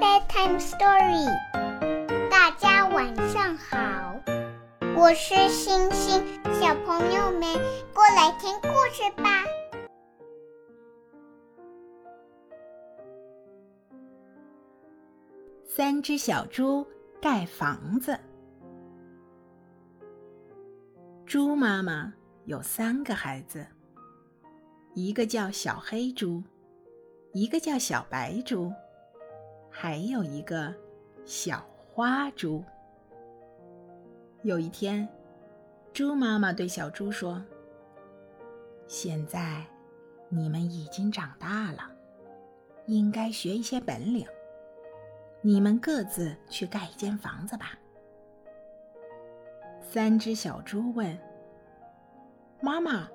Bedtime Story。大家晚上好，我是星星，小朋友们过来听故事吧。三只小猪盖房子。猪妈妈有三个孩子，一个叫小黑猪，一个叫小白猪，还有一个小花猪。有一天，猪妈妈对小猪说：“现在你们已经长大了，应该学一些本领。你们各自去盖一间房子吧。”三只小猪问：“妈妈，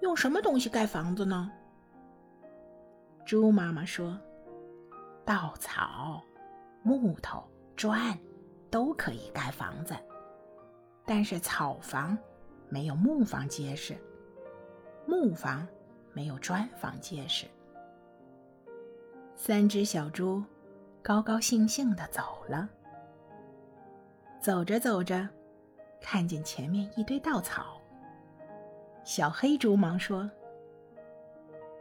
用什么东西盖房子呢？”猪妈妈说：“稻草、木头、砖都可以盖房子，但是草房没有木房结实，木房没有砖房结实。”三只小猪高高兴兴地走了。走着走着。看见前面一堆稻草，小黑猪忙说：“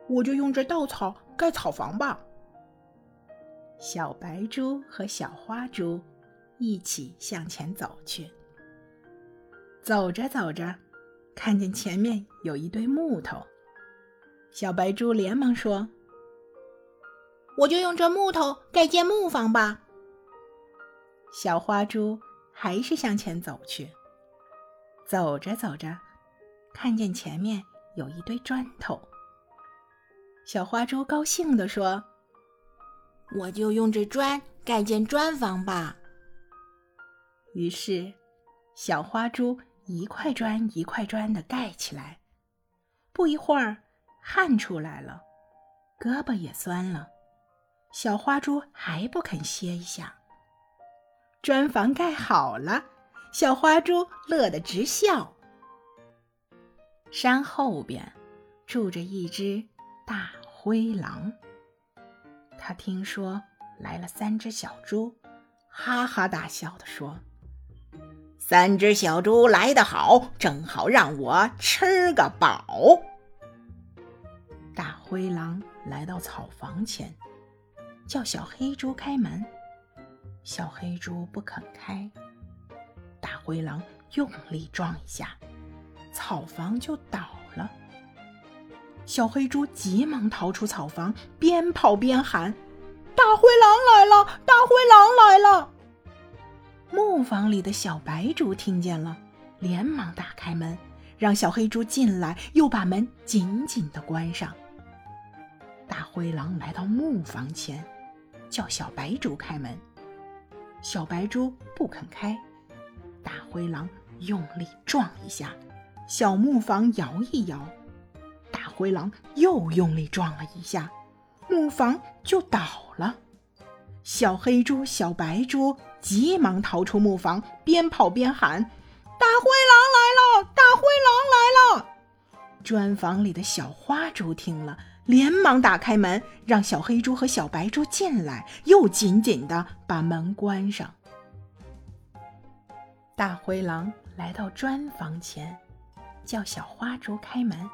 我就用这稻草盖草房吧。”小白猪和小花猪一起向前走去。走着走着，看见前面有一堆木头，小白猪连忙说：“我就用这木头盖间木房吧。”小花猪还是向前走去。走着走着，看见前面有一堆砖头。小花猪高兴地说：“我就用这砖盖间砖房吧。”于是，小花猪一块砖一块砖的盖起来。不一会儿，汗出来了，胳膊也酸了，小花猪还不肯歇一下。砖房盖好了。小花猪乐得直笑。山后边住着一只大灰狼。他听说来了三只小猪，哈哈大笑地说：“三只小猪来得好，正好让我吃个饱。”大灰狼来到草房前，叫小黑猪开门。小黑猪不肯开。大灰狼用力撞一下，草房就倒。小黑猪急忙逃出草房，边跑边喊：“大灰狼来了！大灰狼来了！”木房里的小白猪听见了，连忙打开门，让小黑猪进来，又把门紧紧的关上。大灰狼来到木房前，叫小白猪开门。小白猪不肯开。大灰狼用力撞一下，小木房摇一摇。灰狼又用力撞了一下，木房就倒了。小黑猪、小白猪急忙逃出木房，边跑边喊：“大灰狼来了！大灰狼来了！”砖房里的小花猪听了，连忙打开门，让小黑猪和小白猪进来，又紧紧的把门关上。大灰狼来到砖房前，叫小花猪开门。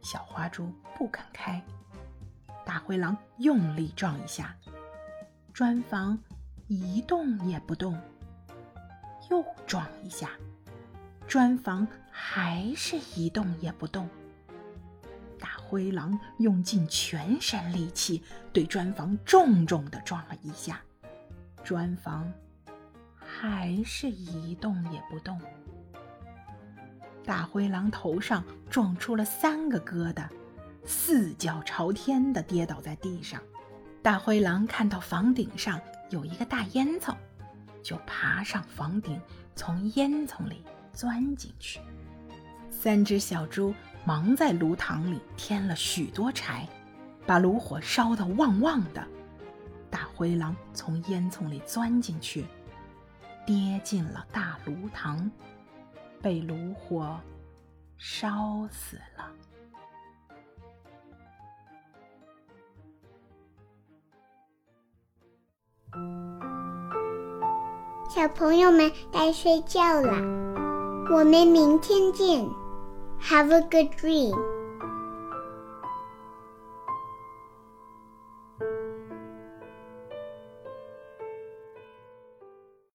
小花猪不肯开。大灰狼用力撞一下，砖房一动也不动。又撞一下，砖房还是一动也不动。大灰狼用尽全身力气对砖房重重的撞了一下，砖房。还是一动也不动。大灰狼头上撞出了三个疙瘩，四脚朝天的跌倒在地上。大灰狼看到房顶上有一个大烟囱，就爬上房顶，从烟囱里钻进去。三只小猪忙在炉膛里添了许多柴，把炉火烧得旺旺的。大灰狼从烟囱里钻进去。跌进了大炉膛，被炉火烧死了。《小朋友们该睡觉了，我们明天见。Have a good dream.